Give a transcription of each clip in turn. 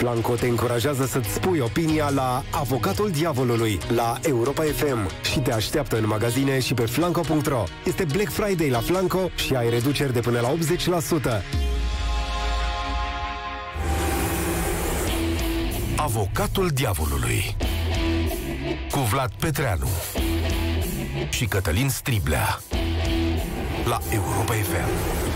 Flanco te încurajează să-ți spui opinia la Avocatul Diavolului la Europa FM și te așteaptă în magazine și pe flanco.ro. Este Black Friday la Flanco și ai reduceri de până la 80%. Avocatul Diavolului cu Vlad Petreanu și Cătălin Striblea la Europa FM.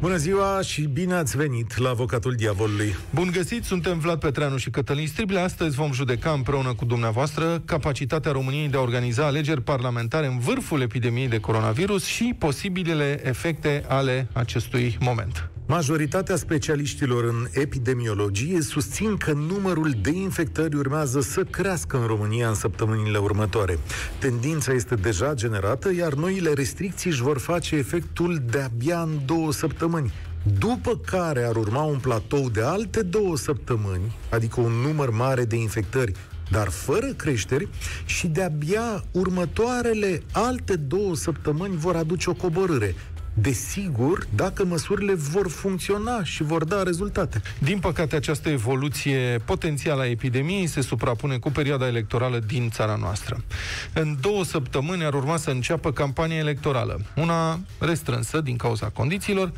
Bună ziua și bine ați venit la Avocatul Diavolului. Bun găsit, suntem Vlad Petreanu și Cătălin Strible. Astăzi vom judeca împreună cu dumneavoastră capacitatea României de a organiza alegeri parlamentare în vârful epidemiei de coronavirus și posibilele efecte ale acestui moment. Majoritatea specialiștilor în epidemiologie susțin că numărul de infectări urmează să crească în România în săptămânile următoare. Tendința este deja generată, iar noile restricții își vor face efectul de-abia în două săptămâni. După care ar urma un platou de alte două săptămâni, adică un număr mare de infectări dar fără creșteri și de-abia următoarele alte două săptămâni vor aduce o coborâre desigur, dacă măsurile vor funcționa și vor da rezultate. Din păcate, această evoluție potențială a epidemiei se suprapune cu perioada electorală din țara noastră. În două săptămâni ar urma să înceapă campania electorală, una restrânsă din cauza condițiilor,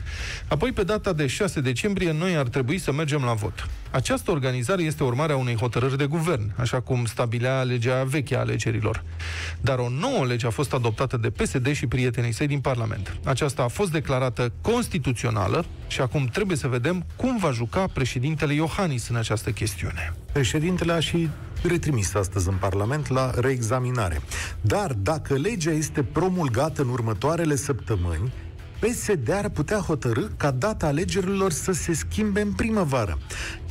apoi pe data de 6 decembrie noi ar trebui să mergem la vot. Această organizare este urmarea unei hotărâri de guvern, așa cum stabilea legea veche a alegerilor. Dar o nouă lege a fost adoptată de PSD și prietenii săi din Parlament. Aceasta a fost declarată constituțională și acum trebuie să vedem cum va juca președintele Iohannis în această chestiune. Președintele a și retrimis astăzi în Parlament la reexaminare. Dar dacă legea este promulgată în următoarele săptămâni, PSD ar putea hotărâ ca data alegerilor să se schimbe în primăvară.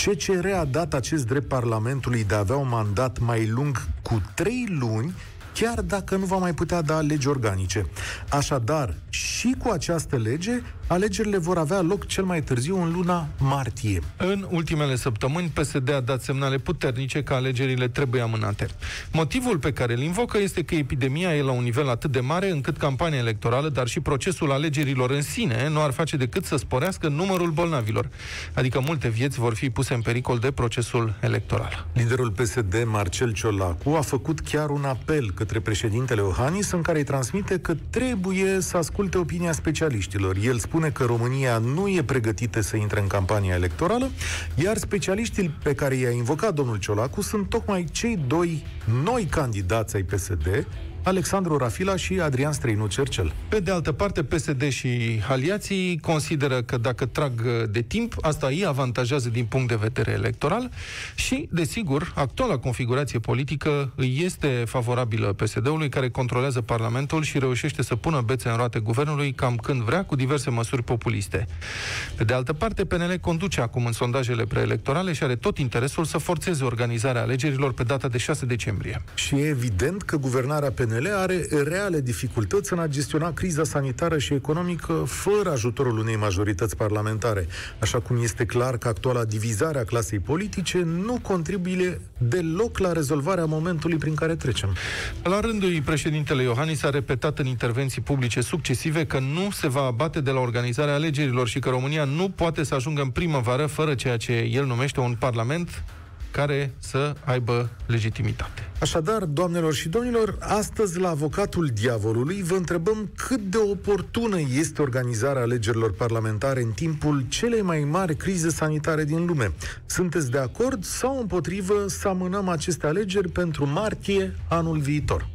CCR a dat acest drept Parlamentului de a avea un mandat mai lung cu trei luni chiar dacă nu va mai putea da legi organice. Așadar, și cu această lege, alegerile vor avea loc cel mai târziu în luna martie. În ultimele săptămâni, PSD a dat semnale puternice că alegerile trebuie amânate. Motivul pe care îl invocă este că epidemia e la un nivel atât de mare încât campania electorală, dar și procesul alegerilor în sine, nu ar face decât să sporească numărul bolnavilor. Adică multe vieți vor fi puse în pericol de procesul electoral. Liderul PSD, Marcel Ciolacu, a făcut chiar un apel către președintele Ohanis în care îi transmite că trebuie să asculte opinia specialiștilor. El spune că România nu e pregătită să intre în campania electorală, iar specialiștii pe care i-a invocat domnul Ciolacu sunt tocmai cei doi noi candidați ai PSD, Alexandru Rafila și Adrian Străinu Cercel. Pe de altă parte, PSD și aliații consideră că dacă trag de timp, asta îi avantajează din punct de vedere electoral și, desigur, actuala configurație politică îi este favorabilă PSD-ului, care controlează Parlamentul și reușește să pună bețe în roate guvernului cam când vrea, cu diverse măsuri populiste. Pe de altă parte, PNL conduce acum în sondajele preelectorale și are tot interesul să forțeze organizarea alegerilor pe data de 6 decembrie. Și e evident că guvernarea PNL PNL are reale dificultăți în a gestiona criza sanitară și economică fără ajutorul unei majorități parlamentare, așa cum este clar că actuala divizare a clasei politice nu contribuie deloc la rezolvarea momentului prin care trecem. La rândul ei, președintele Iohannis a repetat în intervenții publice succesive că nu se va abate de la organizarea alegerilor și că România nu poate să ajungă în primăvară fără ceea ce el numește un parlament care să aibă legitimitate. Așadar, doamnelor și domnilor, astăzi la avocatul diavolului vă întrebăm cât de oportună este organizarea alegerilor parlamentare în timpul celei mai mari crize sanitare din lume. Sunteți de acord sau împotrivă să amânăm aceste alegeri pentru martie anul viitor?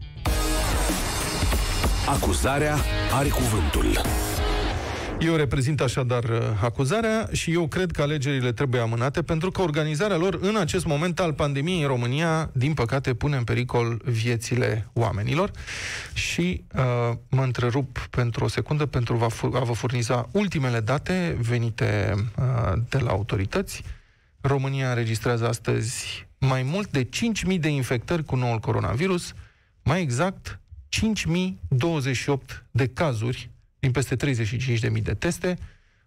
Acuzarea are cuvântul. Eu reprezint așadar uh, acuzarea și eu cred că alegerile trebuie amânate pentru că organizarea lor în acest moment al pandemiei în România, din păcate, pune în pericol viețile oamenilor. Și uh, mă întrerup pentru o secundă pentru a vă furniza ultimele date venite uh, de la autorități. România înregistrează astăzi mai mult de 5.000 de infectări cu noul coronavirus, mai exact 5.028 de cazuri din peste 35.000 de teste,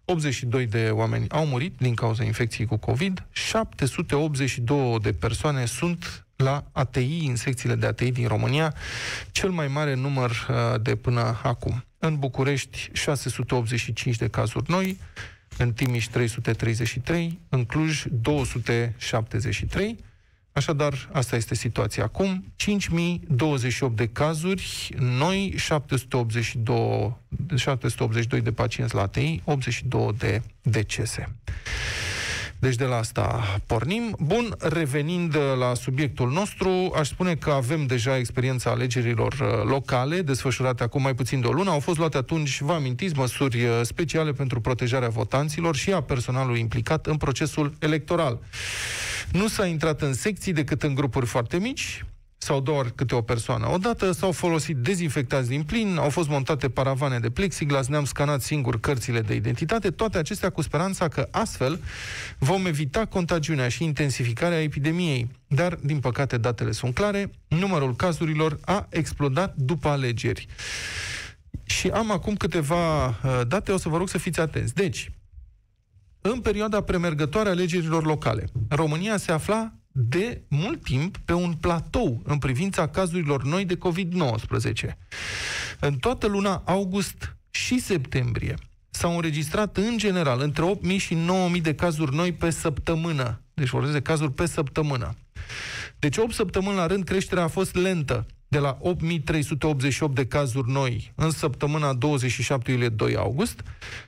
82 de oameni au murit din cauza infecției cu COVID, 782 de persoane sunt la ATI, în secțiile de ATI din România, cel mai mare număr uh, de până acum. În București, 685 de cazuri noi, în Timiș 333, în Cluj 273. Așadar, asta este situația acum. 5028 de cazuri, noi 782, 782 de pacienți la ATI, 82 de decese. Deci de la asta pornim. Bun, revenind la subiectul nostru, aș spune că avem deja experiența alegerilor uh, locale, desfășurate acum mai puțin de o lună. Au fost luate atunci, vă amintiți, măsuri uh, speciale pentru protejarea votanților și a personalului implicat în procesul electoral. Nu s-a intrat în secții decât în grupuri foarte mici, sau doar câte o persoană. Odată s-au folosit dezinfectați din plin, au fost montate paravane de plexiglas, ne-am scanat singur cărțile de identitate, toate acestea cu speranța că astfel vom evita contagiunea și intensificarea epidemiei. Dar, din păcate, datele sunt clare, numărul cazurilor a explodat după alegeri. Și am acum câteva uh, date, o să vă rog să fiți atenți. Deci, în perioada premergătoare a alegerilor locale, România se afla de mult timp pe un platou în privința cazurilor noi de COVID-19. În toată luna august și septembrie s-au înregistrat în general între 8.000 și 9.000 de cazuri noi pe săptămână. Deci vorbesc de cazuri pe săptămână. Deci 8 săptămâni la rând creșterea a fost lentă de la 8.388 de cazuri noi în săptămâna 27 iulie 2 august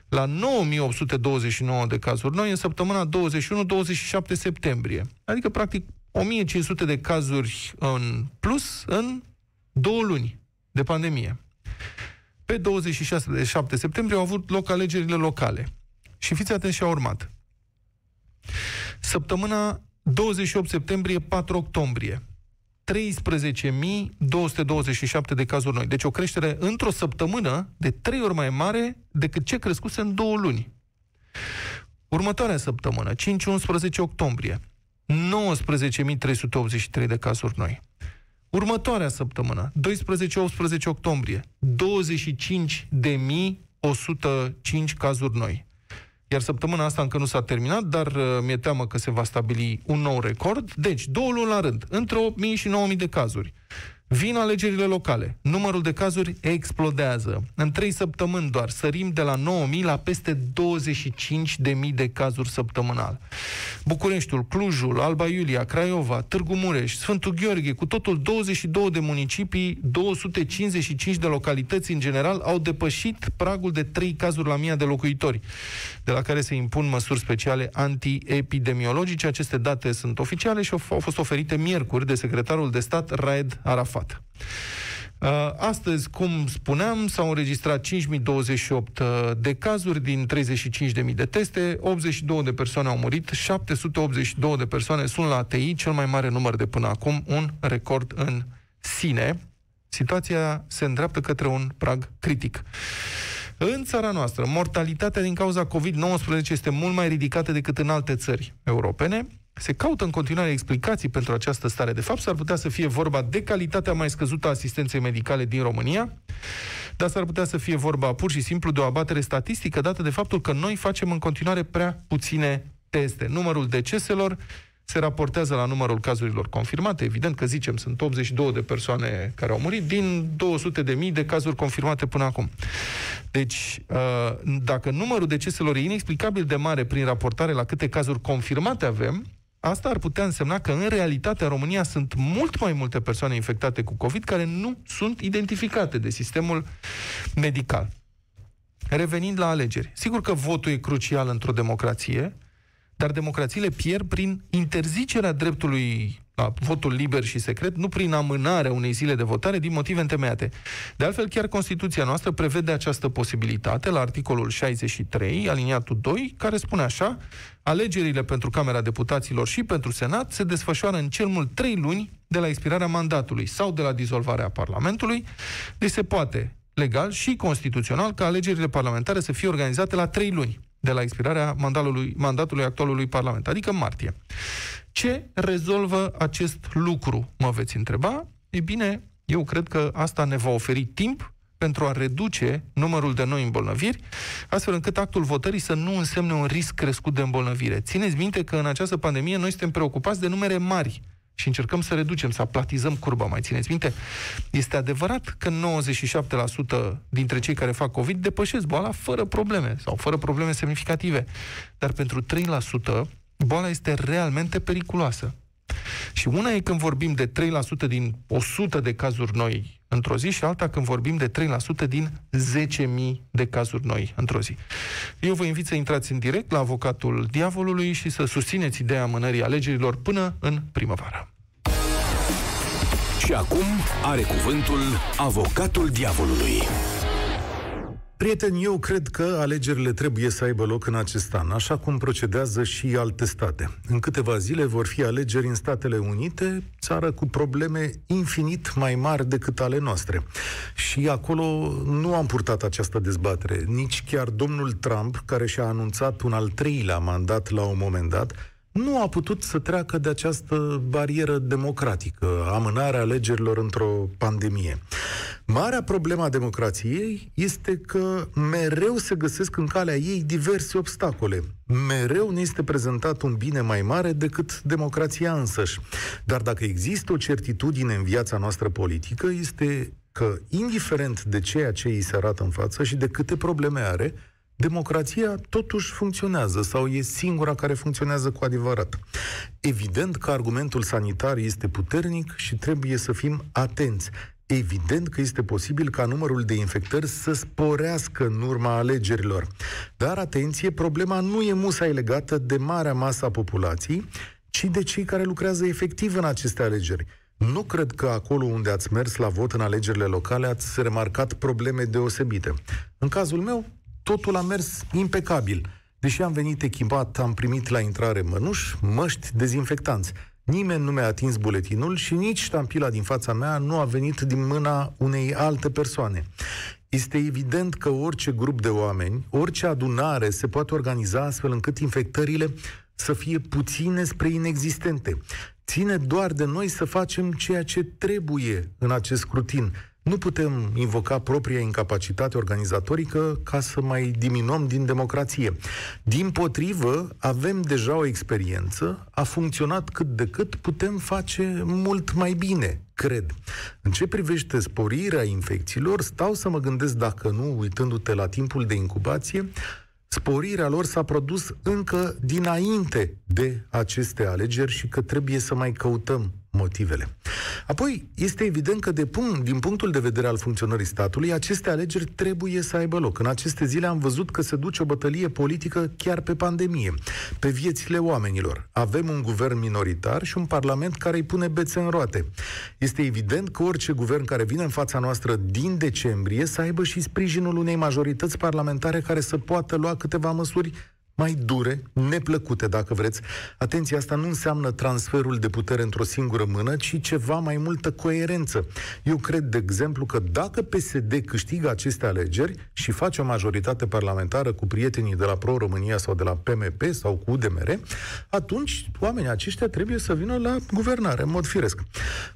la 9.829 de cazuri noi în săptămâna 21-27 septembrie. Adică, practic, 1.500 de cazuri în plus în două luni de pandemie. Pe 26 septembrie au avut loc alegerile locale. Și fiți atenți și a urmat. Săptămâna 28 septembrie, 4 octombrie. 13.227 de cazuri noi. Deci o creștere într-o săptămână de trei ori mai mare decât ce crescuse în două luni. Următoarea săptămână, 5-11 octombrie, 19.383 de cazuri noi. Următoarea săptămână, 12-18 octombrie, 25.105 cazuri noi. Iar săptămâna asta încă nu s-a terminat, dar uh, mi-e teamă că se va stabili un nou record. Deci, două luni la rând, între 8.000 și 9.000 de cazuri. Vin alegerile locale. Numărul de cazuri explodează. În trei săptămâni doar sărim de la 9.000 la peste 25.000 de cazuri săptămânal. Bucureștiul, Clujul, Alba Iulia, Craiova, Târgu Mureș, Sfântul Gheorghe, cu totul 22 de municipii, 255 de localități în general, au depășit pragul de 3 cazuri la mii de locuitori, de la care se impun măsuri speciale antiepidemiologice. Aceste date sunt oficiale și au fost oferite miercuri de secretarul de stat Raed Arafat stat. Uh, astăzi, cum spuneam, s-au înregistrat 5028 uh, de cazuri din 35.000 de teste, 82 de persoane au murit, 782 de persoane sunt la ATI, cel mai mare număr de până acum, un record în sine. Situația se îndreaptă către un prag critic. În țara noastră, mortalitatea din cauza COVID-19 este mult mai ridicată decât în alte țări europene. Se caută în continuare explicații pentru această stare. De fapt, s-ar putea să fie vorba de calitatea mai scăzută a asistenței medicale din România, dar s-ar putea să fie vorba pur și simplu de o abatere statistică dată de faptul că noi facem în continuare prea puține teste. Numărul deceselor se raportează la numărul cazurilor confirmate. Evident că zicem, sunt 82 de persoane care au murit din 200 de mii de cazuri confirmate până acum. Deci, uh, dacă numărul deceselor e inexplicabil de mare prin raportare la câte cazuri confirmate avem, Asta ar putea însemna că, în realitate, în România sunt mult mai multe persoane infectate cu COVID care nu sunt identificate de sistemul medical. Revenind la alegeri. Sigur că votul e crucial într-o democrație, dar democrațiile pierd prin interzicerea dreptului la votul liber și secret, nu prin amânarea unei zile de votare din motive întemeiate. De altfel, chiar Constituția noastră prevede această posibilitate la articolul 63, aliniatul 2, care spune așa, alegerile pentru Camera Deputaților și pentru Senat se desfășoară în cel mult 3 luni de la expirarea mandatului sau de la dizolvarea Parlamentului, deci se poate legal și constituțional ca alegerile parlamentare să fie organizate la 3 luni de la expirarea mandatului, mandatului actualului Parlament, adică în martie. Ce rezolvă acest lucru, mă veți întreba? E bine, eu cred că asta ne va oferi timp pentru a reduce numărul de noi îmbolnăviri, astfel încât actul votării să nu însemne un risc crescut de îmbolnăvire. Țineți minte că în această pandemie noi suntem preocupați de numere mari și încercăm să reducem, să aplatizăm curba, mai țineți minte? Este adevărat că 97% dintre cei care fac COVID depășesc boala fără probleme sau fără probleme semnificative. Dar pentru 3% boala este realmente periculoasă. Și una e când vorbim de 3% din 100 de cazuri noi într-o zi și alta când vorbim de 3% din 10.000 de cazuri noi într-o zi. Eu vă invit să intrați în direct la avocatul diavolului și să susțineți ideea amânării alegerilor până în primăvară. Și acum are cuvântul avocatul diavolului. Prieteni, eu cred că alegerile trebuie să aibă loc în acest an, așa cum procedează și alte state. În câteva zile vor fi alegeri în Statele Unite, țară cu probleme infinit mai mari decât ale noastre. Și acolo nu am purtat această dezbatere. Nici chiar domnul Trump, care și-a anunțat un al treilea mandat la un moment dat, nu a putut să treacă de această barieră democratică, amânarea alegerilor într-o pandemie. Marea problemă a democrației este că mereu se găsesc în calea ei diverse obstacole. Mereu ne este prezentat un bine mai mare decât democrația însăși. Dar dacă există o certitudine în viața noastră politică, este că, indiferent de ceea ce îi se arată în față și de câte probleme are, democrația totuși funcționează sau e singura care funcționează cu adevărat. Evident că argumentul sanitar este puternic și trebuie să fim atenți. Evident că este posibil ca numărul de infectări să sporească în urma alegerilor. Dar, atenție, problema nu e musai legată de marea masă a populației, ci de cei care lucrează efectiv în aceste alegeri. Nu cred că acolo unde ați mers la vot în alegerile locale ați remarcat probleme deosebite. În cazul meu, totul a mers impecabil. Deși am venit echipat, am primit la intrare mănuși, măști, dezinfectanți. Nimeni nu mi-a atins buletinul și nici ștampila din fața mea nu a venit din mâna unei alte persoane. Este evident că orice grup de oameni, orice adunare se poate organiza astfel încât infectările să fie puține spre inexistente. Ține doar de noi să facem ceea ce trebuie în acest scrutin, nu putem invoca propria incapacitate organizatorică ca să mai diminuăm din democrație. Din potrivă, avem deja o experiență, a funcționat cât de cât, putem face mult mai bine, cred. În ce privește sporirea infecțiilor, stau să mă gândesc dacă nu, uitându-te la timpul de incubație, sporirea lor s-a produs încă dinainte de aceste alegeri și că trebuie să mai căutăm motivele. Apoi, este evident că de punct, din punctul de vedere al funcționării statului, aceste alegeri trebuie să aibă loc. În aceste zile am văzut că se duce o bătălie politică chiar pe pandemie, pe viețile oamenilor. Avem un guvern minoritar și un parlament care îi pune bețe în roate. Este evident că orice guvern care vine în fața noastră din decembrie să aibă și sprijinul unei majorități parlamentare care să poată lua câteva măsuri mai dure, neplăcute, dacă vreți. Atenție, asta nu înseamnă transferul de putere într-o singură mână, ci ceva mai multă coerență. Eu cred, de exemplu, că dacă PSD câștigă aceste alegeri și face o majoritate parlamentară cu prietenii de la Pro-România sau de la PMP sau cu UDMR, atunci oamenii aceștia trebuie să vină la guvernare, în mod firesc.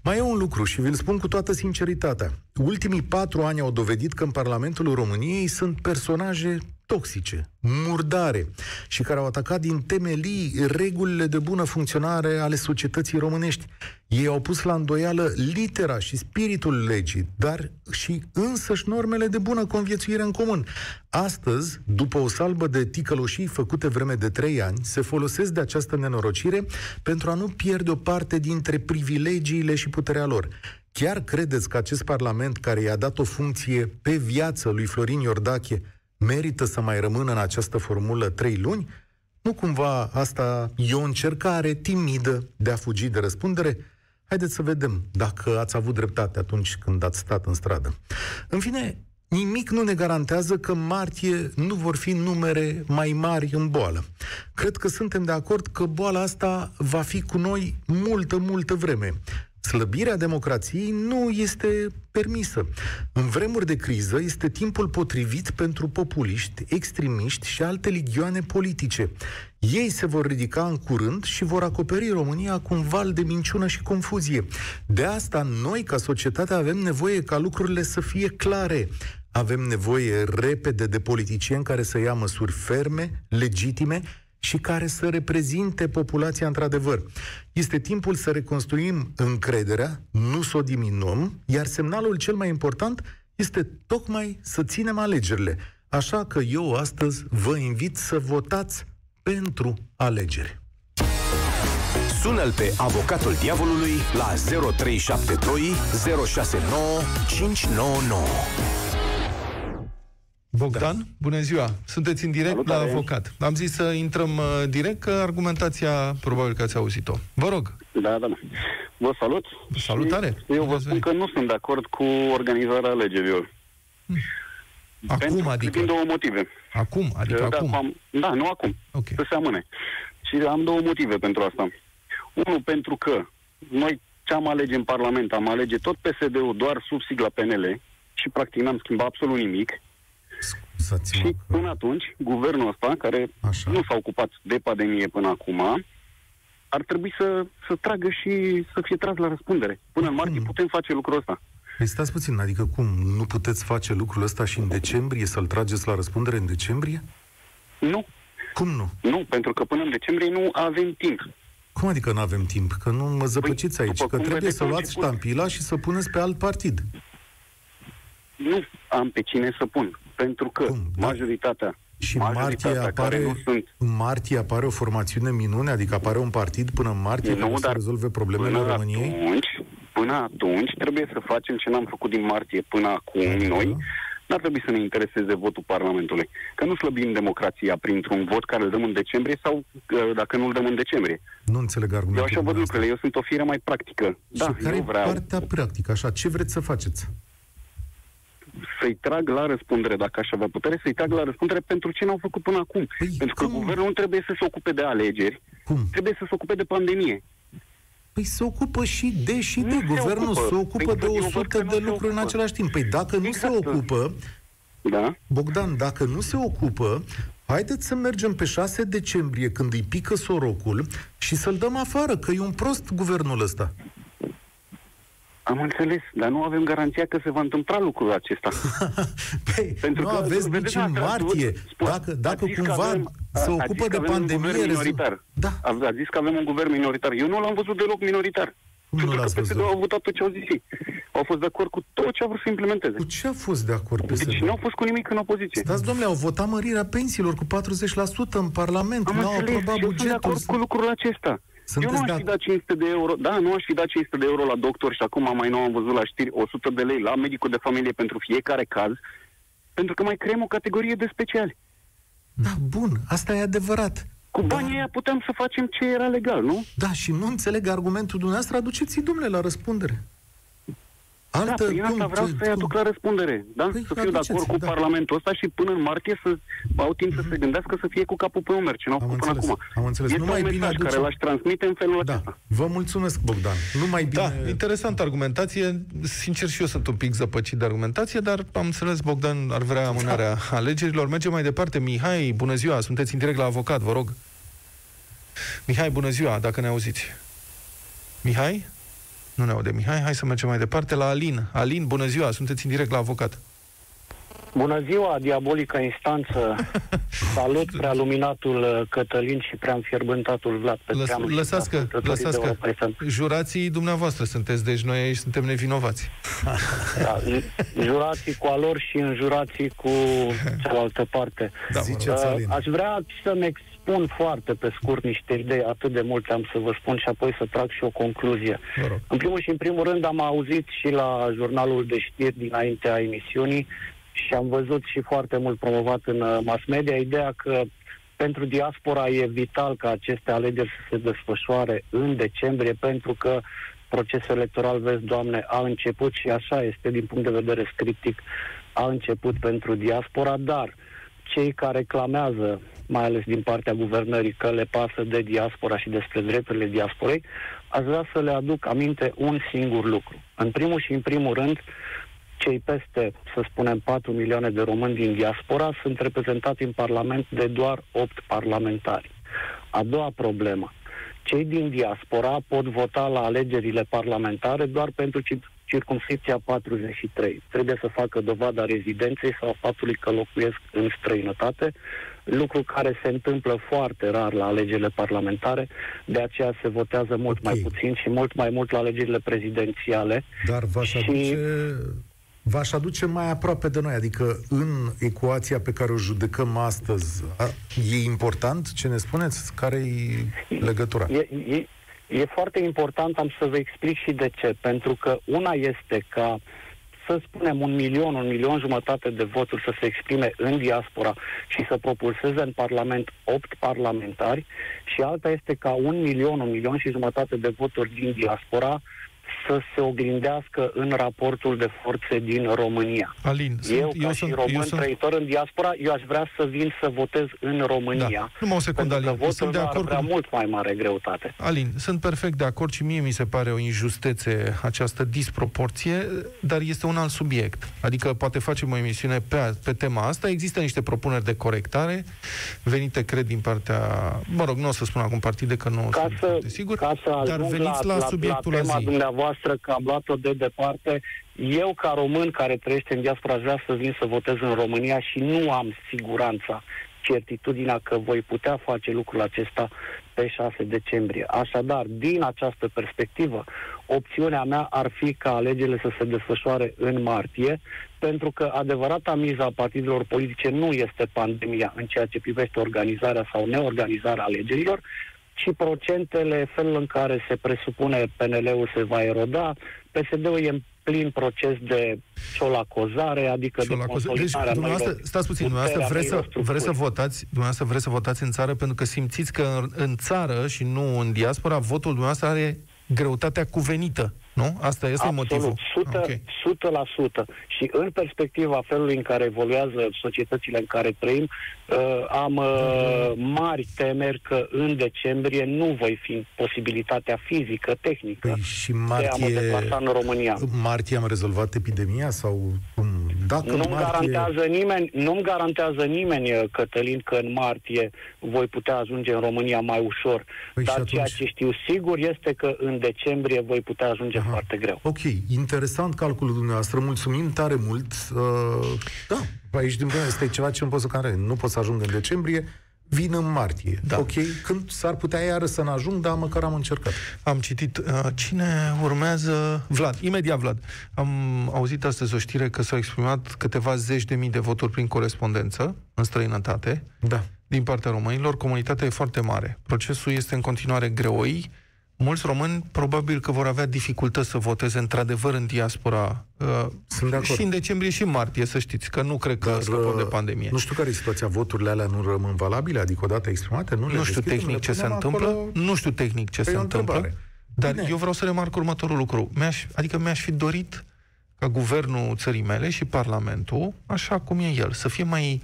Mai e un lucru și vi-l spun cu toată sinceritatea. Ultimii patru ani au dovedit că în Parlamentul României sunt personaje toxice, murdare și care au atacat din temelii regulile de bună funcționare ale societății românești. Ei au pus la îndoială litera și spiritul legii, dar și însăși normele de bună conviețuire în comun. Astăzi, după o salbă de ticăloșii făcute vreme de trei ani, se folosesc de această nenorocire pentru a nu pierde o parte dintre privilegiile și puterea lor. Chiar credeți că acest parlament care i-a dat o funcție pe viață lui Florin Iordache merită să mai rămână în această formulă trei luni? Nu cumva asta e o încercare timidă de a fugi de răspundere? Haideți să vedem dacă ați avut dreptate atunci când ați stat în stradă. În fine, nimic nu ne garantează că martie nu vor fi numere mai mari în boală. Cred că suntem de acord că boala asta va fi cu noi multă, multă vreme. Slăbirea democrației nu este permisă. În vremuri de criză este timpul potrivit pentru populiști, extremiști și alte ligioane politice. Ei se vor ridica în curând și vor acoperi România cu un val de minciună și confuzie. De asta noi, ca societate, avem nevoie ca lucrurile să fie clare. Avem nevoie repede de politicieni care să ia măsuri ferme, legitime și care să reprezinte populația într-adevăr. Este timpul să reconstruim încrederea, nu să o diminuăm, iar semnalul cel mai important este tocmai să ținem alegerile. Așa că eu astăzi vă invit să votați pentru alegeri. Sună-l pe avocatul diavolului la 0372 069 599. Bogdan, da. bună ziua! Sunteți în direct Salutare. la avocat. Am zis să intrăm uh, direct, că argumentația probabil că ați auzit-o. Vă rog. Da, da. Vă salut. Salutare. Și eu vă spun că nu sunt de acord cu organizarea alegerilor. Hmm. Acum, Pentru, adică? Din două motive. Acum? Adică da, acum? Am, da, nu acum. Okay. Să se amâne. Și am două motive pentru asta. Unul, pentru că noi ce am alege în Parlament? Am alege tot PSD-ul doar sub sigla PNL și practic n-am schimbat absolut nimic. Și până atunci, guvernul ăsta, care Așa. nu s-a ocupat de pandemie până acum, ar trebui să, să tragă și să fie tras la răspundere. Până în martie putem face lucrul ăsta. Păi stați puțin, adică cum? Nu puteți face lucrul ăsta și în decembrie, să-l trageți la răspundere în decembrie? Nu. Cum nu? Nu, pentru că până în decembrie nu avem timp. Cum adică nu avem timp? Că nu mă zăpăciți păi, aici, că trebuie să luați ștampila și să puneți pe alt partid. Nu am pe cine să pun, pentru că Cum? Da. majoritatea și în martie, apare, nu sunt... în martie apare o formațiune minune, adică apare un partid până în martie nu, care să rezolve problemele până României? Atunci, până atunci trebuie să facem ce n-am făcut din martie până acum adică? noi, n-ar trebui să ne intereseze votul Parlamentului. Că nu slăbim democrația printr-un vot care îl dăm în decembrie sau uh, dacă nu îl dăm în decembrie. Nu înțeleg argumentul. Eu așa văd lucrurile, eu sunt o fire mai practică. Și da, care e vreau... partea practică? Așa, ce vreți să faceți? Să-i trag la răspundere, dacă așa avea putere, să-i trag la răspundere pentru ce n-au făcut până acum. Păi, pentru că cum? guvernul nu trebuie să se ocupe de alegeri, cum? trebuie să se ocupe de pandemie. Păi se ocupă și de și de. Nu Guvernul se ocupă, se ocupă păi, de 100 de lucruri în același timp. Păi dacă nu exact. se ocupă, da? Bogdan, dacă nu se ocupă, haideți să mergem pe 6 decembrie, când îi pică sorocul, și să-l dăm afară, că e un prost guvernul ăsta. Am înțeles, dar nu avem garanția că se va întâmpla lucrul acesta. păi, Pentru nu că, aveți nici în martie. Spun, dacă, dacă cumva avem, se ocupă de pandemie... minoritar. Da. A, a zis că avem un guvern minoritar. Eu nu l-am văzut deloc minoritar. Cum Pentru nu că PSD au votat tot ce au zis ei. Au fost de acord cu tot ce au vrut să implementeze. Cu ce a fost de acord PSD? Deci nu au fost cu nimic în opoziție. Stați, domnule, au votat mărirea pensiilor cu 40% în Parlament. Am nu au aprobat bugetul. sunt de acord cu lucrul acesta. Sunteți eu nu aș fi dat 500 de euro, da, nu aș fi dat 500 de euro la doctor și acum mai nou am văzut la știri 100 de lei la medicul de familie pentru fiecare caz, pentru că mai creăm o categorie de speciali. Da, bun, asta e adevărat. Cu banii da. aia putem să facem ce era legal, nu? Da, și nu înțeleg argumentul dumneavoastră, aduceți-i, domnule, la răspundere. Altă, da, prin asta vreau ce, să-i aduc la răspundere, da? Păi, să fiu de acord cu da. Parlamentul ăsta și până în martie să au timp mm-hmm. să se gândească să fie cu capul pe umeri, ce n-au făcut până acum. Am înțeles. Este Numai un bine aduce... care l-aș transmite în felul da. acesta. Vă mulțumesc, Bogdan. Numai bine... Da, interesantă argumentație. Sincer și eu sunt un pic zăpăcit de argumentație, dar am înțeles, Bogdan ar vrea amânarea da. alegerilor. Mergem mai departe. Mihai, bună ziua, sunteți în direct la avocat, vă rog. Mihai, bună ziua, dacă ne auziți. Mihai? Nu ne aude Mihai. Hai să mergem mai departe la Alin. Alin, bună ziua, sunteți în direct la avocat. Bună ziua, diabolică instanță. Salut prea luminatul uh, Cătălin și prea înfierbântatul Vlad Lăs, Lăsați că, lăsați că jurații dumneavoastră sunteți, deci noi aici suntem nevinovați. Da, jurații cu alor și înjurații cu cealaltă parte. Da, uh, aș vrea să-mi spun foarte pe scurt niște idei, atât de multe am să vă spun și apoi să trag și o concluzie. În primul și în primul rând am auzit și la jurnalul de știri dinaintea emisiunii și am văzut și foarte mult promovat în uh, mass media ideea că pentru diaspora e vital ca aceste alegeri să se desfășoare în decembrie pentru că procesul electoral, vezi, Doamne, a început și așa este din punct de vedere scriptic, a început pentru diaspora, dar cei care clamează mai ales din partea guvernării, că le pasă de diaspora și despre drepturile diasporei, aș vrea să le aduc aminte un singur lucru. În primul și în primul rând, cei peste, să spunem, 4 milioane de români din diaspora sunt reprezentați în Parlament de doar 8 parlamentari. A doua problemă. Cei din diaspora pot vota la alegerile parlamentare doar pentru circumscripția 43. Trebuie să facă dovada rezidenței sau faptului că locuiesc în străinătate, lucru care se întâmplă foarte rar la alegerile parlamentare, de aceea se votează mult okay. mai puțin și mult mai mult la alegerile prezidențiale. Dar v-aș și... aduce v-aș aduce mai aproape de noi, adică în ecuația pe care o judecăm astăzi, e important ce ne spuneți? Care e legătura? E, e, e foarte important, am să vă explic și de ce. Pentru că una este ca să spunem un milion, un milion jumătate de voturi să se exprime în diaspora și să propulseze în Parlament opt parlamentari și alta este ca un milion, un milion și jumătate de voturi din diaspora să se oglindească în raportul de forțe din România. Alin, eu, sunt, ca eu și sunt, român eu sunt... trăitor în diaspora, eu aș vrea să vin să votez în România. Da. Numai o secundă, Alin. Că sunt de acord ar cu... mult mai mare greutate. Alin, sunt perfect de acord și mie mi se pare o injustețe această disproporție, dar este un alt subiect. Adică poate facem o emisiune pe, pe tema asta. Există niște propuneri de corectare venite, cred, din partea... Mă rog, nu o să spun acum partide, că nu ca sunt să, sigur, ca să dar veniți la, la, la subiectul la, la zi dumneavoastră că am luat-o de departe. Eu, ca român care trăiește în diaspora, aș vrea să vin să votez în România și nu am siguranța, certitudinea că voi putea face lucrul acesta pe 6 decembrie. Așadar, din această perspectivă, opțiunea mea ar fi ca alegerile să se desfășoare în martie, pentru că adevărata miza a partidelor politice nu este pandemia în ceea ce privește organizarea sau neorganizarea alegerilor, ci procentele, felul în care se presupune PNL-ul se va eroda, PSD-ul e în plin proces de ciolacozare, adică de consolidare. Deci, dumneavoastră, stați puțin, dumneavoastră vreți să, vreți să votați, dumneavoastră vreți să votați în țară pentru că simțiți că în, în țară și nu în diaspora votul dumneavoastră are greutatea cuvenită. Nu? Asta este Absolut, motivul. 100%, okay. 100%. Și în perspectiva felului în care evoluează societățile în care trăim, uh, am uh, mari temeri că în decembrie nu voi fi posibilitatea fizică, tehnică păi și martie, de a mă în România. Martie am rezolvat epidemia sau dacă nu-mi martie... garantează nimeni, nu-mi garantează nimeni, uh, Cătălin, că în martie voi putea ajunge în România mai ușor. Păi Dar atunci... ceea ce știu sigur este că în decembrie voi putea ajunge Aha. foarte greu. Ok, interesant calculul dumneavoastră, mulțumim tare mult. Uh, da, aici din este ceva ce nu pot să care. Nu pot să ajung în decembrie, vin în martie. Da. Ok, când s-ar putea iară să ne ajung, dar măcar am încercat. Am citit. Uh, cine urmează? Vlad. Imediat, Vlad. Am auzit astăzi o știre că s-au exprimat câteva zeci de mii de voturi prin corespondență în străinătate. Da. Din partea românilor. Comunitatea e foarte mare. Procesul este în continuare greoi mulți români probabil că vor avea dificultăți să voteze într-adevăr în diaspora uh, Sunt de acord. și în decembrie și în martie, să știți, că nu cred că Dar, scăpăm de uh, pandemie. Nu știu care e situația, voturile alea nu rămân valabile, adică odată exprimate, nu, nu știu tehnic ce se întâmplă, acolo... nu știu tehnic ce păi se întâmplă, dar Bine. eu vreau să remarc următorul lucru. Mi-aș, adică mi-aș fi dorit ca guvernul țării mele și Parlamentul, așa cum e el, să fie mai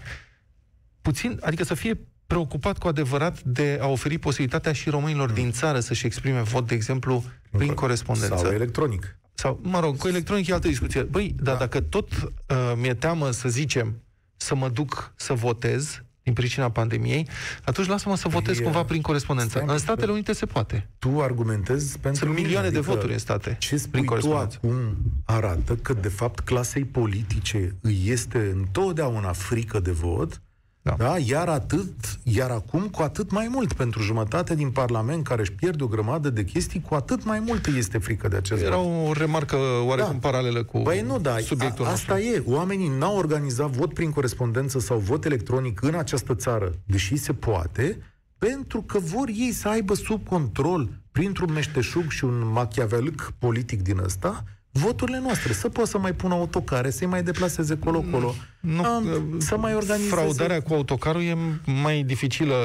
puțin, adică să fie preocupat cu adevărat de a oferi posibilitatea și românilor mm. din țară să-și exprime vot, de exemplu, prin corespondență. Sau electronic. Sau, mă rog, cu electronic e altă discuție. Băi, da. dar dacă tot uh, mi-e teamă, să zicem, să mă duc să votez din pricina pandemiei, atunci lasă-mă să votez e... cumva prin corespondență. În Statele Unite se poate. Tu argumentezi pentru Sunt milioane adică de voturi în state ce spui prin corespondență. Tu acum arată că, de fapt, clasei politice îi este întotdeauna frică de vot da. da. Iar atât, iar acum cu atât mai mult pentru jumătate din Parlament care își pierde o grămadă de chestii, cu atât mai mult este frică de acest Era o remarcă oarecum da. paralelă cu Băi, nu, da, subiectul a, Asta nostru. e. Oamenii n-au organizat vot prin corespondență sau vot electronic în această țară, deși se poate, pentru că vor ei să aibă sub control, printr-un meșteșug și un machiavelic politic din ăsta, voturile noastre, să poată să mai pună autocare, să-i mai deplaseze colo-colo, nu, am, să mai organizeze... Fraudarea cu autocarul e mai dificilă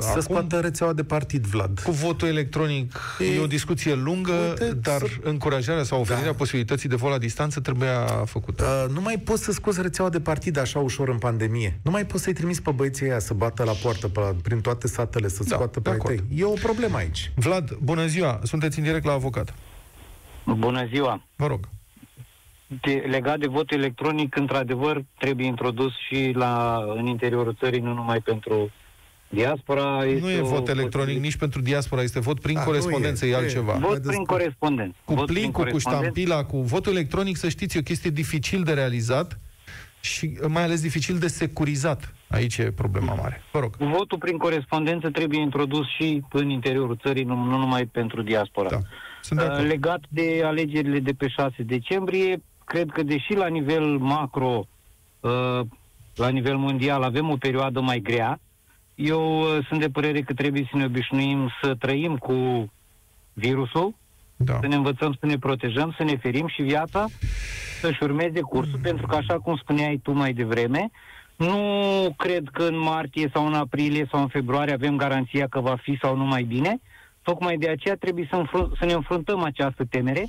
Să acum. scoată rețeaua de partid, Vlad. Cu votul electronic e, e o discuție lungă, uite, dar să... încurajarea sau oferirea da. posibilității de vot la distanță trebuia făcută. Uh, nu mai poți să scoți rețeaua de partid așa ușor în pandemie. Nu mai poți să-i trimiți pe băieții aia să bată la poartă pe, prin toate satele, să da, scoată pe ai tăi. E o problemă aici. Vlad, bună ziua! Sunteți în direct la avocat. Bună ziua! Vă rog. De, legat de vot electronic, într-adevăr, trebuie introdus și la, în interiorul țării, nu numai pentru Diaspora este Nu e vot electronic nici pentru diaspora, este vot prin da, corespondență, e, e altceva. Vot prin corespondență. Cu vot plincul, cu ștampila, cu votul electronic, să știți, e o chestie dificil de realizat și mai ales dificil de securizat. Aici e problema mare. Vă rog. Votul prin corespondență trebuie introdus și în interiorul țării, nu, nu numai pentru diaspora. Da. Sunt de uh, Legat de alegerile de pe 6 decembrie, cred că deși la nivel macro, uh, la nivel mondial, avem o perioadă mai grea, eu uh, sunt de părere că trebuie să ne obișnuim să trăim cu virusul, da. să ne învățăm să ne protejăm, să ne ferim și viața să-și urmeze cursul, mm. pentru că, așa cum spuneai tu mai devreme, nu cred că în martie sau în aprilie sau în februarie avem garanția că va fi sau nu mai bine. Tocmai de aceea trebuie să, înfrunt, să ne înfruntăm această temere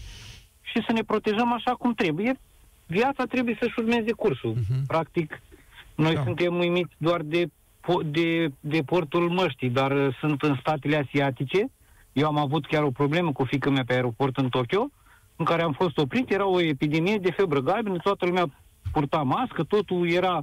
și să ne protejăm așa cum trebuie. Viața trebuie să-și urmeze cursul. Uh-huh. Practic, noi da. suntem uimiți doar de, de, de portul măștii, dar uh, sunt în statele asiatice. Eu am avut chiar o problemă cu fică mea pe aeroport în Tokyo, în care am fost oprit, era o epidemie de febră galbenă, toată lumea purta mască, totul era,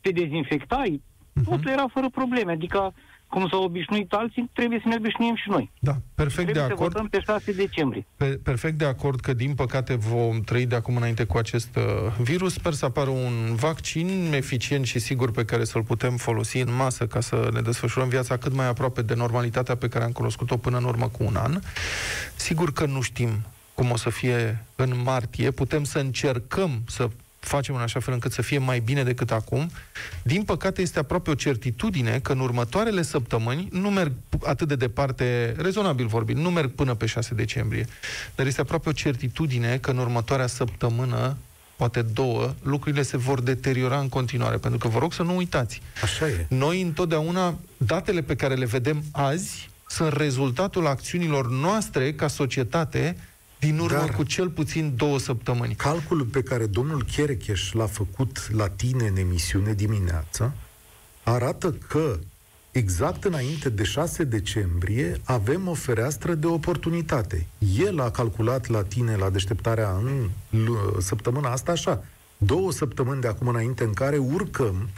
te dezinfectai, uh-huh. totul era fără probleme, adică cum s-au obișnuit alții, trebuie să ne obișnuim și noi. Da, perfect trebuie de acord. Să pe 6 decembrie. Pe, perfect de acord că, din păcate, vom trăi de acum înainte cu acest uh, virus. Sper să apară un vaccin eficient și sigur pe care să-l putem folosi în masă ca să ne desfășurăm viața cât mai aproape de normalitatea pe care am cunoscut-o până în urmă cu un an. Sigur că nu știm cum o să fie în martie, putem să încercăm să facem în așa fel încât să fie mai bine decât acum. Din păcate, este aproape o certitudine că în următoarele săptămâni nu merg atât de departe, rezonabil vorbind, nu merg până pe 6 decembrie, dar este aproape o certitudine că în următoarea săptămână poate două, lucrurile se vor deteriora în continuare. Pentru că vă rog să nu uitați. Așa e. Noi întotdeauna, datele pe care le vedem azi, sunt rezultatul acțiunilor noastre ca societate din urmă Dar cu cel puțin două săptămâni. Calculul pe care domnul Cherecheș l-a făcut la tine în emisiune dimineața arată că exact înainte de 6 decembrie avem o fereastră de oportunitate. El a calculat la tine la deșteptarea în săptămâna asta așa, două săptămâni de acum înainte în care urcăm,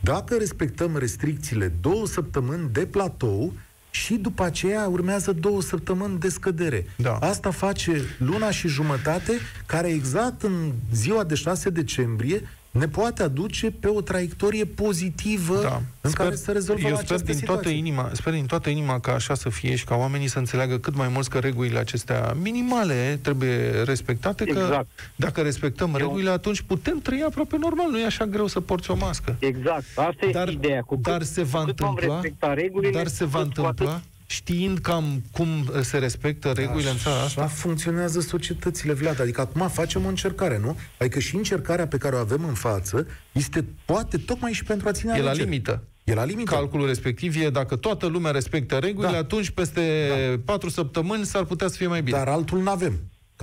dacă respectăm restricțiile, două săptămâni de platou, și după aceea urmează două săptămâni de scădere. Da. Asta face luna și jumătate, care exact în ziua de 6 decembrie ne poate aduce pe o traiectorie pozitivă da. în sper, care să rezolvăm eu sper din toată inima, Sper din toată inima ca așa să fie și ca oamenii să înțeleagă cât mai mult că regulile acestea minimale trebuie respectate, exact. că dacă respectăm eu... regulile, atunci putem trăi aproape normal. Nu e așa greu să porți o mască. Exact. Asta dar, e ideea. Cu dar cât, se va întâmpla, regulile, dar se va întâmpla atât știind cam cum se respectă regulile în țara asta? Așa funcționează societățile, Vlad. Adică acum facem o încercare, nu? Adică și încercarea pe care o avem în față este poate tocmai și pentru a ține E la limită. E la limită. Calculul respectiv e dacă toată lumea respectă regulile, da. atunci peste da. patru săptămâni s-ar putea să fie mai bine. Dar altul nu avem.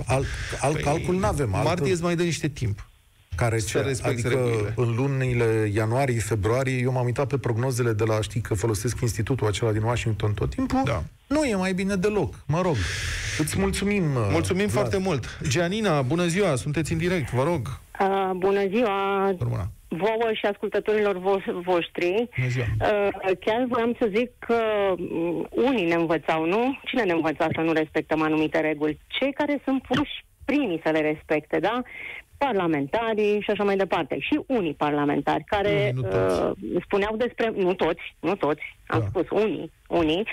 Alt, alt păi, calcul nu avem. Martie îți mai dă niște timp. Care ce? Adică regulile. în lunile ianuarie, februarie, eu m-am uitat pe prognozele de la, știi că folosesc institutul acela din Washington tot timpul, da. nu e mai bine deloc, mă rog. Îți mulțumim, uh, Mulțumim Vlad. foarte mult. Gianina, bună ziua, sunteți în direct, vă rog. Uh, bună ziua. Urmăna vouă și ascultătorilor vo- voștri. Uh, chiar vreau să zic că mm, unii ne învățau, nu? Cine ne învăța să nu respectăm anumite reguli? Cei care sunt puși primii să le respecte, da? Parlamentarii și așa mai departe. Și unii parlamentari care nu, nu uh, spuneau despre, nu toți, nu toți, am da. spus unii, unii,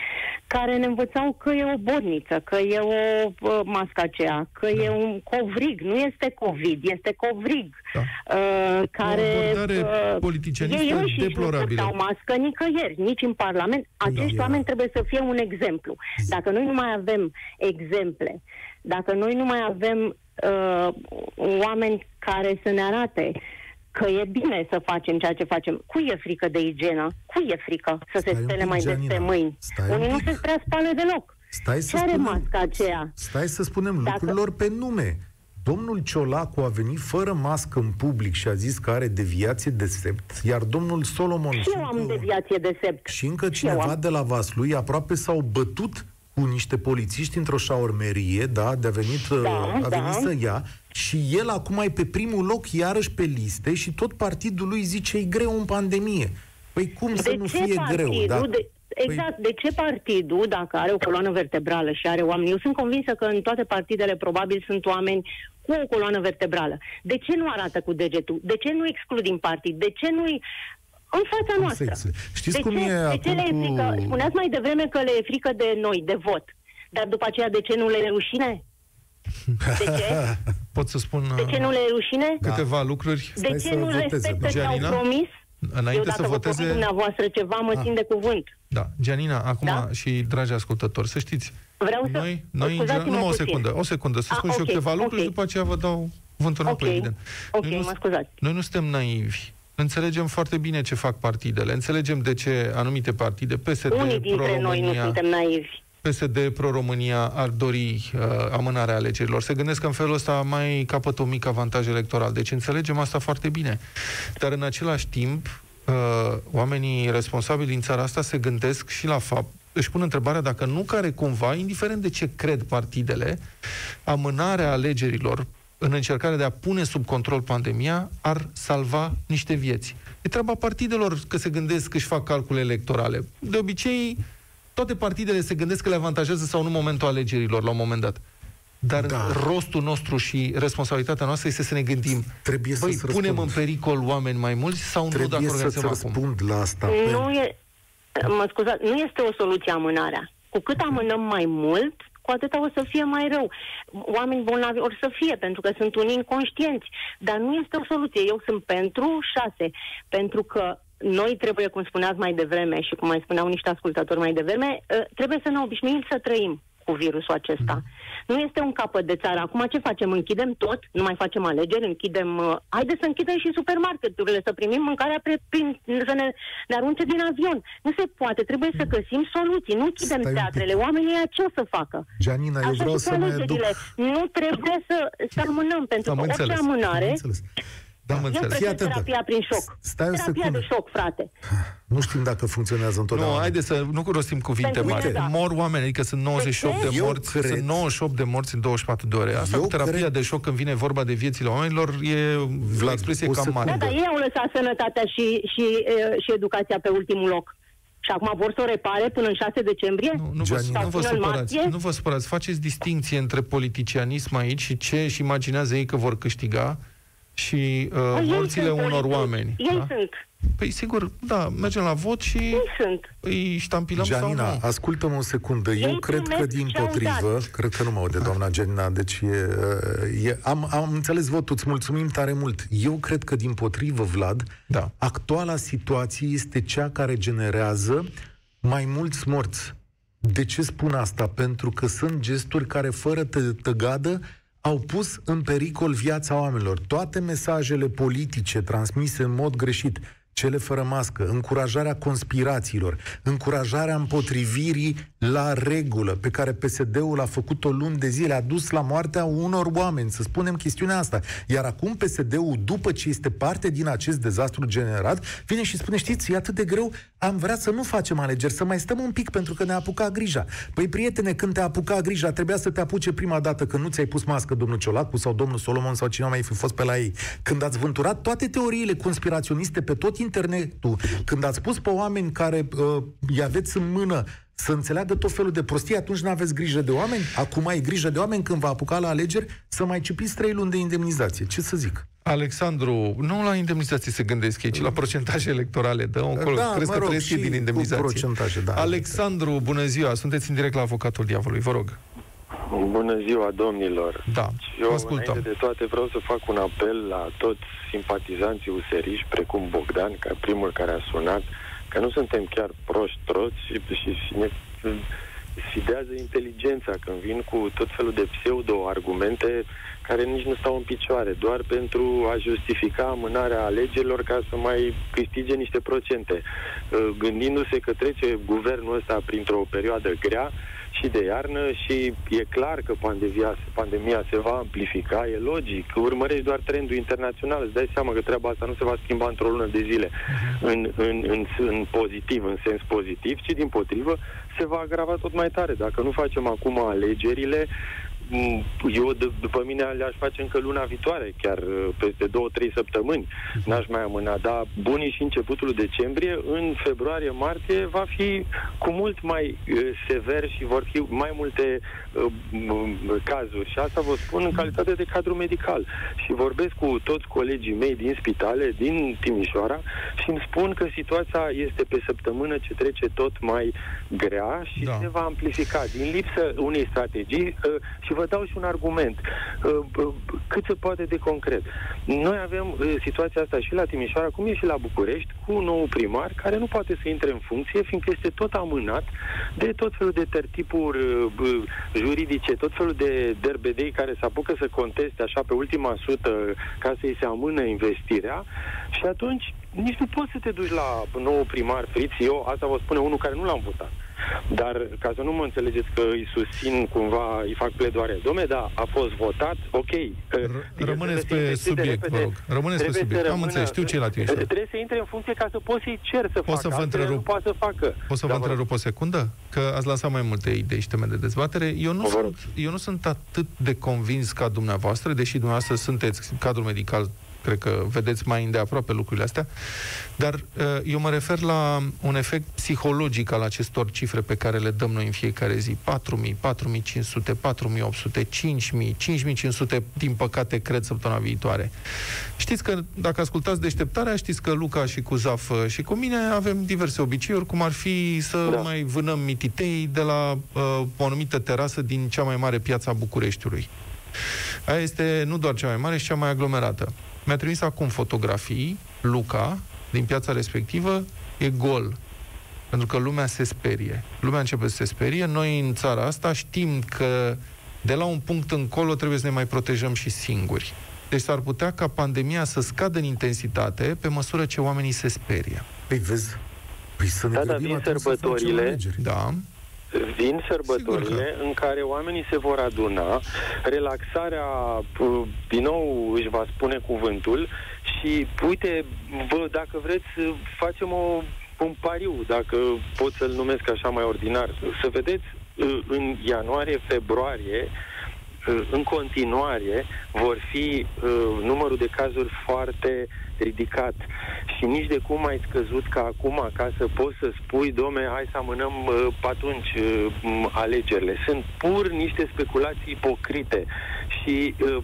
care ne învățau că e o borniță, că e o uh, mască aceea, că da. e un covrig, nu este COVID, este covrig. Da. Uh, care uh, ei înșiși deplorabilă. nu mască nicăieri, nici în Parlament. Da, Acești da, oameni trebuie să fie un exemplu. Dacă noi nu mai avem exemple, dacă noi nu mai avem uh, oameni care să ne arate că e bine să facem ceea ce facem. Cui e frică de igienă? Cui e frică să Stai se stele mai des pe mâini? Stai Unii nu se prea spală deloc. Stai să ce spunem, are masca aceea? Stai să spunem Dacă... lucrurilor pe nume. Domnul Ciolacu a venit fără mască în public și a zis că are deviație de sept, iar domnul Solomon... Și eu am deviație de sept. Și încă cineva de la Vaslui aproape s-au bătut cu niște polițiști într-o șaurmerie, da, de a venit, da, uh, a venit da. să ia și el acum e pe primul loc iarăși pe liste și tot partidul lui zice e greu în pandemie. Păi cum de să nu fie greu? Da? De, exact. Păi... De ce partidul, dacă are o coloană vertebrală și are oameni, eu sunt convinsă că în toate partidele probabil sunt oameni cu o coloană vertebrală. De ce nu arată cu degetul? De ce nu exclud din partid? De ce nu-i în fața cum noastră? Știți de cum ce, e de ce le e frică? Spuneați mai devreme că le e frică de noi, de vot. Dar după aceea, de ce nu le e rușine? De ce? Pot să spun De ce nu le e rușine? câteva da. lucruri? De ce nu respectă ce au promis? Înainte Eu, dacă să voteze... dumneavoastră ceva, mă ah. țin de cuvânt. Da. Gianina, acum da? și dragi ascultători, să știți, Vreau să... Noi, noi numai o secundă, o secundă, să ah, spun A, și okay, eu câteva lucruri, okay. după aceea vă dau cuvântul înapoi, okay. evident. Ok, noi nu, mă scuzați. Noi nu suntem naivi. Înțelegem foarte bine ce fac partidele, înțelegem de ce anumite partide, PSD, Unii dintre noi nu suntem naivi. PSD Pro-România ar dori uh, amânarea alegerilor. Se gândesc că în felul ăsta mai capătă un mic avantaj electoral. Deci înțelegem asta foarte bine. Dar în același timp, uh, oamenii responsabili din țara asta se gândesc și la fapt, își pun întrebarea dacă nu care cumva, indiferent de ce cred partidele, amânarea alegerilor în încercarea de a pune sub control pandemia ar salva niște vieți. E treaba partidelor că se gândesc că își fac calcule electorale. De obicei, toate partidele se gândesc că le avantajează sau nu momentul alegerilor la un moment dat. Dar da. rostul nostru și responsabilitatea noastră este să ne gândim, Trebuie băi, să punem răspund. în pericol oameni mai mulți sau Trebuie nu dacă organizăm acum? răspund la asta. Nu, e, mă scuzați, nu este o soluție amânarea. Cu cât amânăm mai mult, cu atâta o să fie mai rău. Oameni bolnavi or să fie, pentru că sunt unii inconștienți. Dar nu este o soluție. Eu sunt pentru șase. Pentru că noi trebuie, cum spuneați mai devreme și cum mai spuneau niște ascultători mai devreme, ă, trebuie să ne obișnuim să trăim cu virusul acesta. Mm. Nu este un capăt de țară. Acum ce facem? Închidem tot? Nu mai facem alegeri? Închidem... Uh, haideți să închidem și supermarketurile, să primim mâncarea pre, prin, să ne, ne arunce din avion. Nu se poate. Trebuie să găsim soluții. Nu închidem Stai teatrele. Oamenii ce o să facă? Janina, eu vreau să mă duc... Nu trebuie să, să amânăm, pentru Am că înțeles. orice amânare... Da, mă Eu prefer terapia prin șoc. Stai terapia de șoc, frate. Nu știm dacă funcționează întotdeauna. Nu, haide să nu rostim cuvinte Pentru mari. Da. Mor oameni, adică sunt 98 de, de morți, cred... sunt 98 de morți în 24 de ore. Asta Eu cu terapia cred... de șoc când vine vorba de viețile oamenilor e Vlad, o expresie o cam mare. Da, dar ei au lăsat sănătatea și, și, și educația pe ultimul loc. Și acum vor să o repare până în 6 decembrie? Nu, nu, vă, nu vă supărați. Nu vă supărați. Faceți distinție între politicianism aici și ce își imaginează ei că vor câștiga și uh, morțile unor oameni. Ei da? sunt. Păi sigur, da, mergem la vot și ei sunt. îi ștampilăm Janina, sau nu. ascultă-mă o secundă. Eu ei cred că din potrivă, cred că nu mă aude doamna Janina, deci e, e, am, am înțeles votul, îți mulțumim tare mult. Eu cred că din potrivă, Vlad, da. actuala situație este cea care generează mai mulți morți. De ce spun asta? Pentru că sunt gesturi care, fără tăgadă, au pus în pericol viața oamenilor. Toate mesajele politice transmise în mod greșit, cele fără mască, încurajarea conspirațiilor, încurajarea împotrivirii la regulă, pe care PSD-ul a făcut-o luni de zile, a dus la moartea unor oameni, să spunem chestiunea asta. Iar acum PSD-ul, după ce este parte din acest dezastru generat, vine și spune, știți, e atât de greu, am vrea să nu facem alegeri, să mai stăm un pic pentru că ne apuca grija. Păi, prietene, când te apuca grija, trebuia să te apuce prima dată când nu ți-ai pus mască domnul Ciolacu sau domnul Solomon sau cine mai fi fost pe la ei. Când ați vânturat toate teoriile conspiraționiste pe tot internetul, când ați spus pe oameni care uh, îi aveți în mână să înțeleagă tot felul de prostii, atunci nu aveți grijă de oameni? Acum ai grijă de oameni când va apuca la alegeri să mai cipiți trei luni de indemnizație. Ce să zic? Alexandru, nu la indemnizație se gândesc aici, la procentaje electorale. Dă încolo. Da, Crezi mă rog, că trăiesc din indemnizație. Procentaje, da. Alexandru, bună ziua. Sunteți în direct la avocatul diavolului. Vă rog. Bună ziua, domnilor. Da, Eu, ascultăm. înainte de toate, vreau să fac un apel la toți simpatizanții useriști, precum Bogdan, ca primul care a sunat, că nu suntem chiar proști toți și, și, și ne sfidează inteligența când vin cu tot felul de pseudo-argumente care nici nu stau în picioare, doar pentru a justifica amânarea alegerilor ca să mai câștige niște procente. Gândindu-se că trece guvernul ăsta printr-o perioadă grea, și de iarnă și e clar că pandemia, pandemia se va amplifica, e logic. Urmărești doar trendul internațional, îți dai seama că treaba asta nu se va schimba într-o lună de zile uh-huh. în, în, în, în pozitiv, în sens pozitiv, ci din potrivă se va agrava tot mai tare. Dacă nu facem acum alegerile, eu, d- după mine, le-aș face încă luna viitoare, chiar uh, peste două, trei săptămâni. Mhm. N-aș mai amâna, dar bunii și începutul decembrie, în februarie, martie, va fi cu mult mai uh, sever și vor fi mai multe uh, cazuri. Și asta vă spun în calitate de cadru medical. Și vorbesc cu toți colegii mei din spitale, din Timișoara, și îmi spun că situația este pe săptămână ce trece tot mai grea și da. se va amplifica din lipsă unei strategii uh, și vă dau și un argument uh, uh, cât se poate de concret. Noi avem uh, situația asta și la Timișoara, cum e și la București, cu un nou primar care nu poate să intre în funcție, fiindcă este tot amânat de tot felul de tertipuri uh, juridice, tot felul de derbedei care se apucă să conteste așa pe ultima sută ca să-i se amână investirea și atunci nici nu poți să te duci la nou primar Friț, eu asta vă spune unul care nu l-am votat. Dar ca să nu mă înțelegeți că îi susțin cumva, îi fac pledoare. Dom'le, da, a fost votat, ok. R- rămâneți pe subiect, vă rog. Rămâneți pe subiect. Am înțeles, știu ce la tine. Trebuie să intre în funcție ca să poți să-i cer să poți facă. Să vă întrerup. poate să facă. Pot să vă întrerup o secundă? Că ați lansat mai multe idei și teme de dezbatere. Eu nu, sunt, eu nu sunt atât de convins ca dumneavoastră, deși dumneavoastră sunteți cadrul medical cred că vedeți mai îndeaproape lucrurile astea, dar uh, eu mă refer la un efect psihologic al acestor cifre pe care le dăm noi în fiecare zi. 4.000, 4.500, 4.800, 5.000, 5.500, din păcate, cred, săptămâna viitoare. Știți că, dacă ascultați deșteptarea, știți că Luca și cu Zaf uh, și cu mine avem diverse obiceiuri, cum ar fi să da. mai vânăm mititei de la uh, o anumită terasă din cea mai mare piață a Bucureștiului. Aia este nu doar cea mai mare, ci cea mai aglomerată. Mi-a trimis acum fotografii, Luca, din piața respectivă, e gol. Pentru că lumea se sperie. Lumea începe să se sperie. Noi în țara asta știm că de la un punct încolo trebuie să ne mai protejăm și singuri. Deci s-ar putea ca pandemia să scadă în intensitate pe măsură ce oamenii se sperie. Păi vezi, păi să ne da, da, vin sărbătorile, da. Vin sărbătorile în care oamenii se vor aduna, relaxarea, din nou își va spune cuvântul și, uite, vă, dacă vreți, facem o, un pariu, dacă pot să-l numesc așa mai ordinar. Să vedeți, în ianuarie, februarie, în continuare vor fi uh, numărul de cazuri foarte ridicat și nici de cum ai scăzut ca acum ca să poți să spui, domne, hai să amânăm uh, atunci uh, alegerile. Sunt pur niște speculații ipocrite și uh,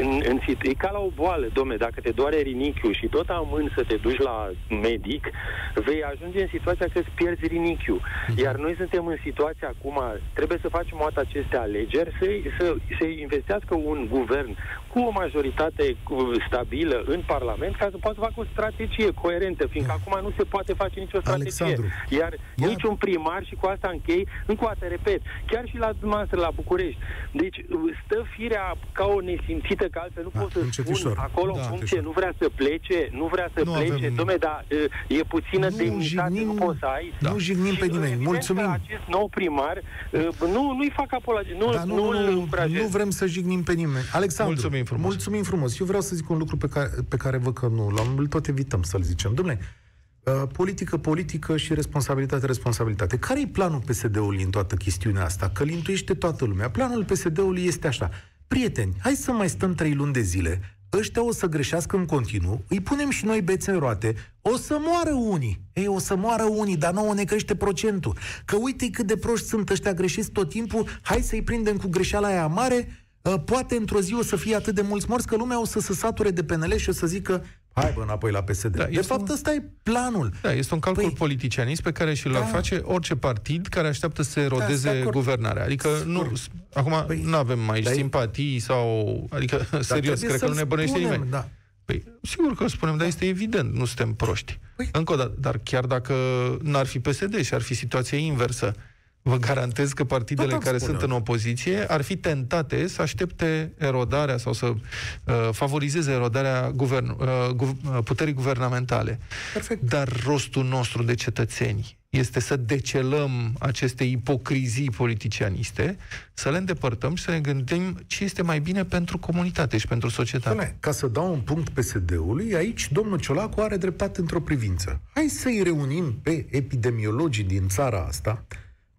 în, în, e ca la o boală, domne, dacă te doare rinichiul și tot amân să te duci la medic, vei ajunge în situația că îți pierzi rinichiul. Mhm. Iar noi suntem în situația acum, trebuie să facem o dată aceste alegeri, să, să, să investească un guvern cu o majoritate stabilă în Parlament ca să poată să facă o strategie coerentă, fiindcă acum nu se poate face nicio strategie. Alexandru, Iar ia... niciun primar, și cu asta închei, încă o dată repet, chiar și la dumneavoastră, la București. Deci stă firea ca o nesimțită, că altfel nu da, pot să spun ușor. acolo da, în funcție, nu vrea să plece, nu vrea să nu plece, avem... domne, dar e puțină nu demnitate, jignim, nu poți să ai. Da. Nu jignim pe nimeni, mulțumim. acest nou primar, nu, nu-i fac apologie, nu, da, nu, nu, nu, nu, vrem să jignim pe nimeni. Alexandru, mulțumim frumos. mulțumim frumos. Eu vreau să zic un lucru pe care, pe care văd că nu l-am, îl tot evităm să-l zicem. Domnule, uh, politică, politică și responsabilitate, responsabilitate. Care e planul PSD-ului în toată chestiunea asta? Că îl intuiește toată lumea. Planul PSD-ului este așa. Prieteni, hai să mai stăm trei luni de zile, ăștia o să greșească în continuu, îi punem și noi bețe în roate, o să moară unii. Ei, o să moară unii, dar nouă ne crește procentul. Că uite cât de proști sunt ăștia greșiți tot timpul, hai să-i prindem cu greșeala aia mare, uh, poate într-o zi o să fie atât de mulți morți că lumea o să se sature de PNL și o să zică Hai bă, înapoi la PSD. Da, de fapt, un... ăsta e planul. Da, este un calcul păi... politicianist pe care și-l da. face orice partid care așteaptă să se erodeze da, guvernarea. Adică, Sigur. nu, acum păi... nu avem mai da, simpatii sau... Adică, da, serios, cred că nu ne bănește spunem, nimeni. Da. Păi, sigur că o spunem, dar este evident, nu suntem proști. Păi... Încă o dată, dar chiar dacă n-ar fi PSD și ar fi situația inversă, Vă garantez că partidele care sunt în opoziție ar fi tentate să aștepte erodarea sau să uh, favorizeze erodarea guvern, uh, gu- uh, puterii guvernamentale. Perfect. Dar rostul nostru de cetățeni este să decelăm aceste ipocrizii politicianiste, să le îndepărtăm și să ne gândim ce este mai bine pentru comunitate și pentru societate. Bine, ca să dau un punct PSD-ului, aici domnul Ciolacu are dreptate într-o privință. Hai să-i reunim pe epidemiologii din țara asta,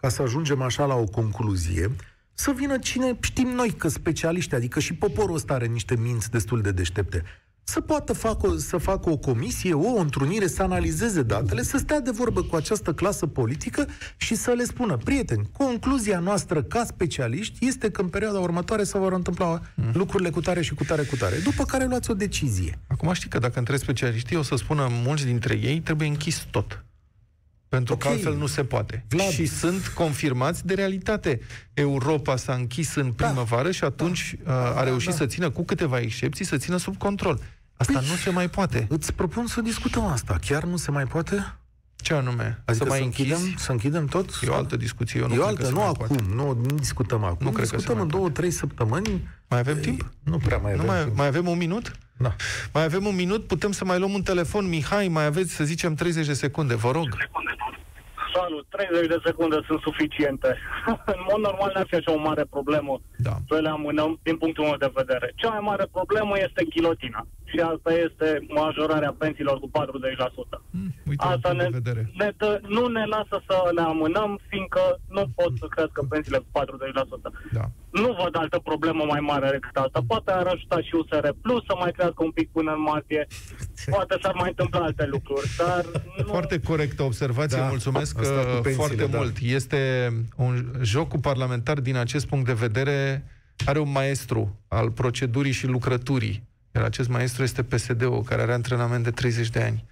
ca să ajungem așa la o concluzie, să vină cine știm noi că specialiști, adică și poporul ăsta are niște minți destul de deștepte să poată facă, să facă o comisie, o întrunire, să analizeze datele, să stea de vorbă cu această clasă politică și să le spună, prieteni, concluzia noastră ca specialiști este că în perioada următoare se vor întâmpla mm. lucrurile cu tare și cu tare cu tare. După care luați o decizie. Acum știi că dacă între specialiștii o să spună mulți dintre ei, trebuie închis tot. Pentru okay. că altfel nu se poate. Vlad. Și sunt confirmați de realitate. Europa s-a închis în da. primăvară da. și atunci da. Uh, a reușit da. să țină, cu câteva excepții, să țină sub control. Asta păi, nu se mai poate. Îți propun să discutăm asta. Chiar nu se mai poate? Ce anume? Adică să mai să închidem, să închidem tot? E o altă discuție. Eu nu e o altă, nu acum, nu, nu discutăm acum. Nu cred discutăm în două, trei săptămâni. Mai avem timp? Nu prea mai avem nu mai, timp. mai avem un minut? Da. Mai avem un minut, putem să mai luăm un telefon. Mihai, mai aveți, să zicem, 30 de secunde, vă rog. Salut, 30 de secunde sunt suficiente. în mod normal n-ar fi așa o mare problemă da. să le amânăm din punctul meu de vedere. Cea mai mare problemă este ghilotina. Și asta este majorarea pensiilor cu 40%. Mm, uite, asta ne, ne dă, nu ne lasă să le amânăm, fiindcă nu pot să crească pensiile cu 40%. Da. Nu văd altă problemă mai mare decât asta. Poate ar ajuta și USR Plus să mai crească un pic până în martie. Poate s-ar mai întâmpla alte lucruri, dar... Nu... Foarte corectă observație, da. mulțumesc pensiile, foarte da. mult. Este un joc cu parlamentar din acest punct de vedere are un maestru al procedurii și lucrăturii. Iar acest maestru este PSD-ul, care are antrenament de 30 de ani.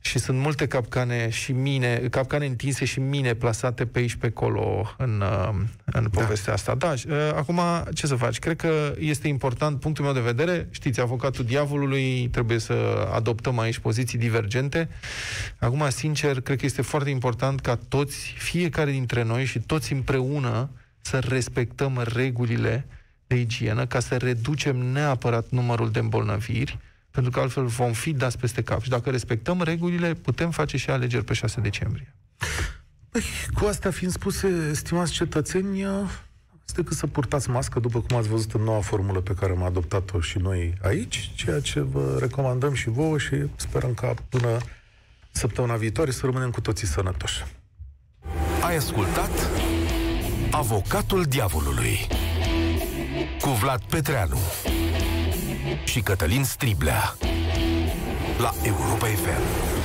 Și sunt multe capcane și mine, capcane întinse și mine plasate pe aici pe acolo în, uh, în da. povestea da. asta. Da, uh, acum ce să faci? Cred că este important, punctul meu de vedere, știți, avocatul diavolului, trebuie să adoptăm aici poziții divergente. Acum, sincer, cred că este foarte important ca toți, fiecare dintre noi și toți împreună să respectăm regulile de igienă ca să reducem neapărat numărul de îmbolnăviri, pentru că altfel vom fi dați peste cap. Și dacă respectăm regulile, putem face și alegeri pe 6 decembrie. Păi, cu asta fiind spuse, stimați cetățeni, este decât să purtați mască, după cum ați văzut în noua formulă pe care am adoptat-o și noi aici, ceea ce vă recomandăm și vouă și sperăm ca până săptămâna viitoare să rămânem cu toții sănătoși. Ai ascultat Avocatul Diavolului cu Vlad Petreanu și Cătălin Striblea la Europa FM.